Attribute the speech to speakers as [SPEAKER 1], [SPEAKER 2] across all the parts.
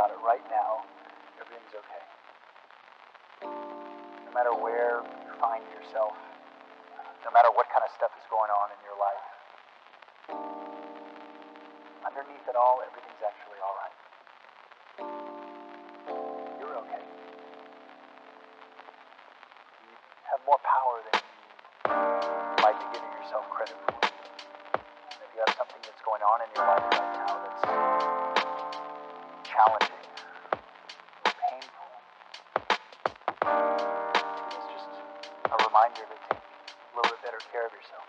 [SPEAKER 1] about it right now, everything's okay. No matter where you find yourself, no matter what kind of stuff is going on in your life, underneath it all, everything's actually alright. You're okay. You have more power than you reminder to take a little bit better care of yourself.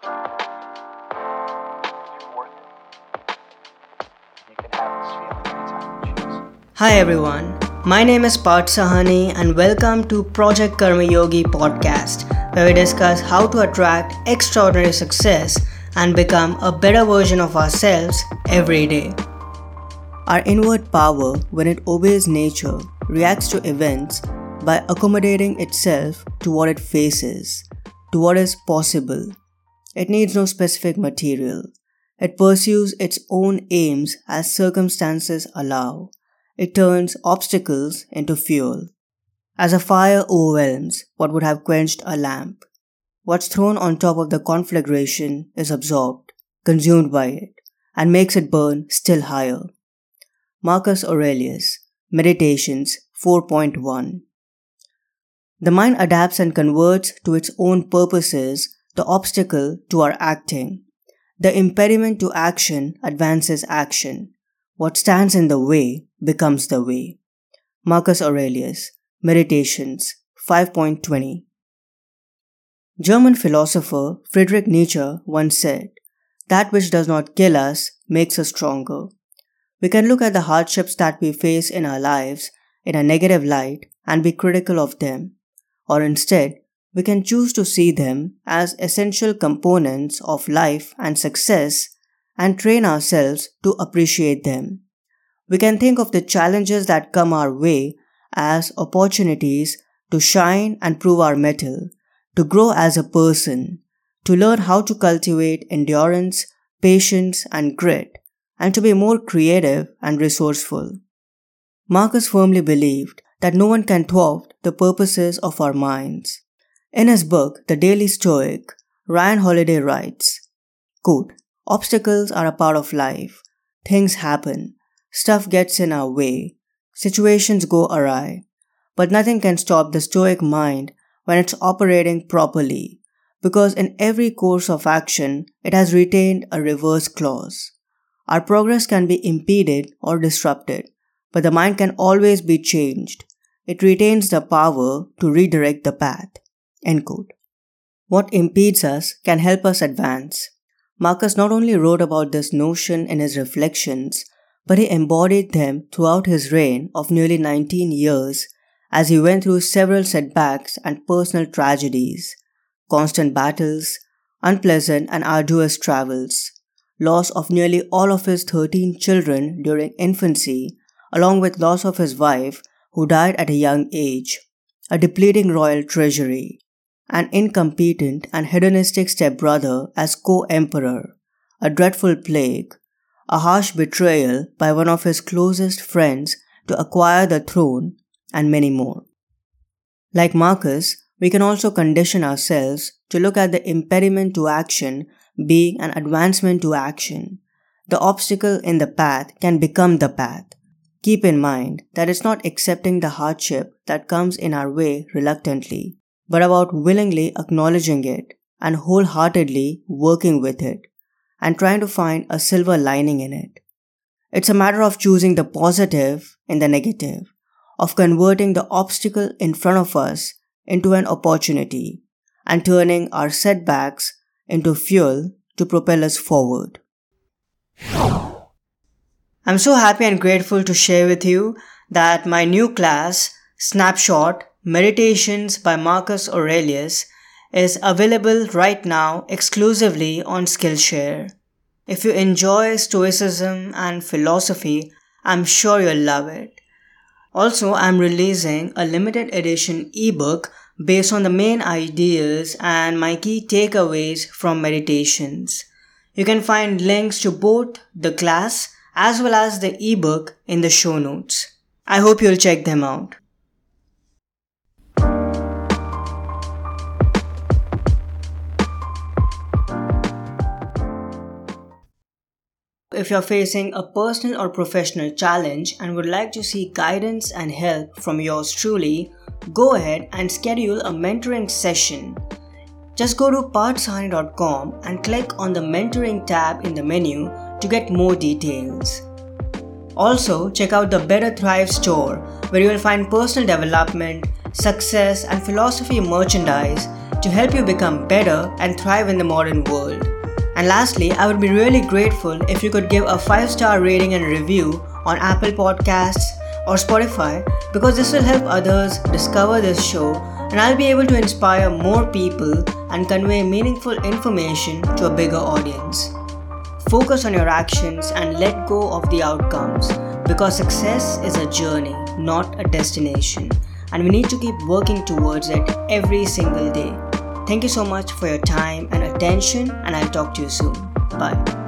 [SPEAKER 1] You're worth it. You can have this feeling anytime you choose.
[SPEAKER 2] Hi everyone, my name is Parth Sawhney and welcome to Project Karma Yogi podcast, where we discuss how to attract extraordinary success and become a better version of ourselves every day. Our inward power, when it obeys nature, reacts to events by accommodating itself to what it faces, to what is possible. It needs no specific material. It pursues its own aims as circumstances allow. It turns obstacles into fuel. As a fire overwhelms what would have quenched a lamp, what's thrown on top of the conflagration is absorbed, consumed by it, and makes it burn still higher. Marcus Aurelius, Meditations 4.1 The mind adapts and converts to its own purposes the obstacle to our acting. The impediment to action advances action. What stands in the way becomes the way. Marcus Aurelius, Meditations 5.20 German philosopher Friedrich Nietzsche once said, That which does not kill us makes us stronger. We can look at the hardships that we face in our lives in a negative light and be critical of them, or instead, we can choose to see them as essential components of life and success and train ourselves to appreciate them. We can think of the challenges that come our way as opportunities to shine and prove our mettle, to grow as a person, to learn how to cultivate endurance, patience, and grit, and to be more creative and resourceful. Marcus firmly believed that no one can thwart the purposes of our minds. In his book, The Daily Stoic, Ryan Holiday writes, quote, Obstacles are a part of life. Things happen. Stuff gets in our way. Situations go awry. But nothing can stop the Stoic mind when it's operating properly, because in every course of action, it has retained a reverse clause. Our progress can be impeded or disrupted, but the mind can always be changed. It retains the power to redirect the path. End quote. What impedes us can help us advance. Marcus not only wrote about this notion in his reflections, but he embodied them throughout his reign of nearly 19 years as he went through several setbacks and personal tragedies, constant battles, unpleasant and arduous travels, loss of nearly all of his 13 children during infancy, along with loss of his wife who died at a young age, a depleting royal treasury, an incompetent and hedonistic stepbrother as co-emperor, a dreadful plague, a harsh betrayal by one of his closest friends to acquire the throne, and many more. Like Marcus, we can also condition ourselves to look at the impediment to action being an advancement to action. The obstacle in the path can become the path. Keep in mind that it's not accepting the hardship that comes in our way reluctantly, but about willingly acknowledging it and wholeheartedly working with it and trying to find a silver lining in it. It's a matter of choosing the positive in the negative, of converting the obstacle in front of us into an opportunity and turning our setbacks into fuel to propel us forward. I'm so happy and grateful to share with you that my new class, Snapshot Meditations by Marcus Aurelius, is available right now exclusively on Skillshare. If you enjoy Stoicism and philosophy, I'm sure you'll love it. Also, I'm releasing a limited edition ebook based on the main ideas and my key takeaways from meditations. You can find links to both the class as well as the ebook in the show notes. I hope you'll check them out. If you're facing a personal or professional challenge and would like to seek guidance and help from yours truly, go ahead and schedule a mentoring session. Just go to parthsawhney.com and click on the mentoring tab in the menu to get more details. Also, check out the Better Thrive store where you will find personal development, success, and philosophy merchandise to help you become better and thrive in the modern world. And lastly, I would be really grateful if you could give a 5 star rating and review on Apple Podcasts or Spotify because this will help others discover this show and I'll be able to inspire more people and convey meaningful information to a bigger audience. Focus on your actions and let go of the outcomes because success is a journey, not a destination, and we need to keep working towards it every single day. Thank you so much for your time and attention, and I'll talk to you soon. Bye.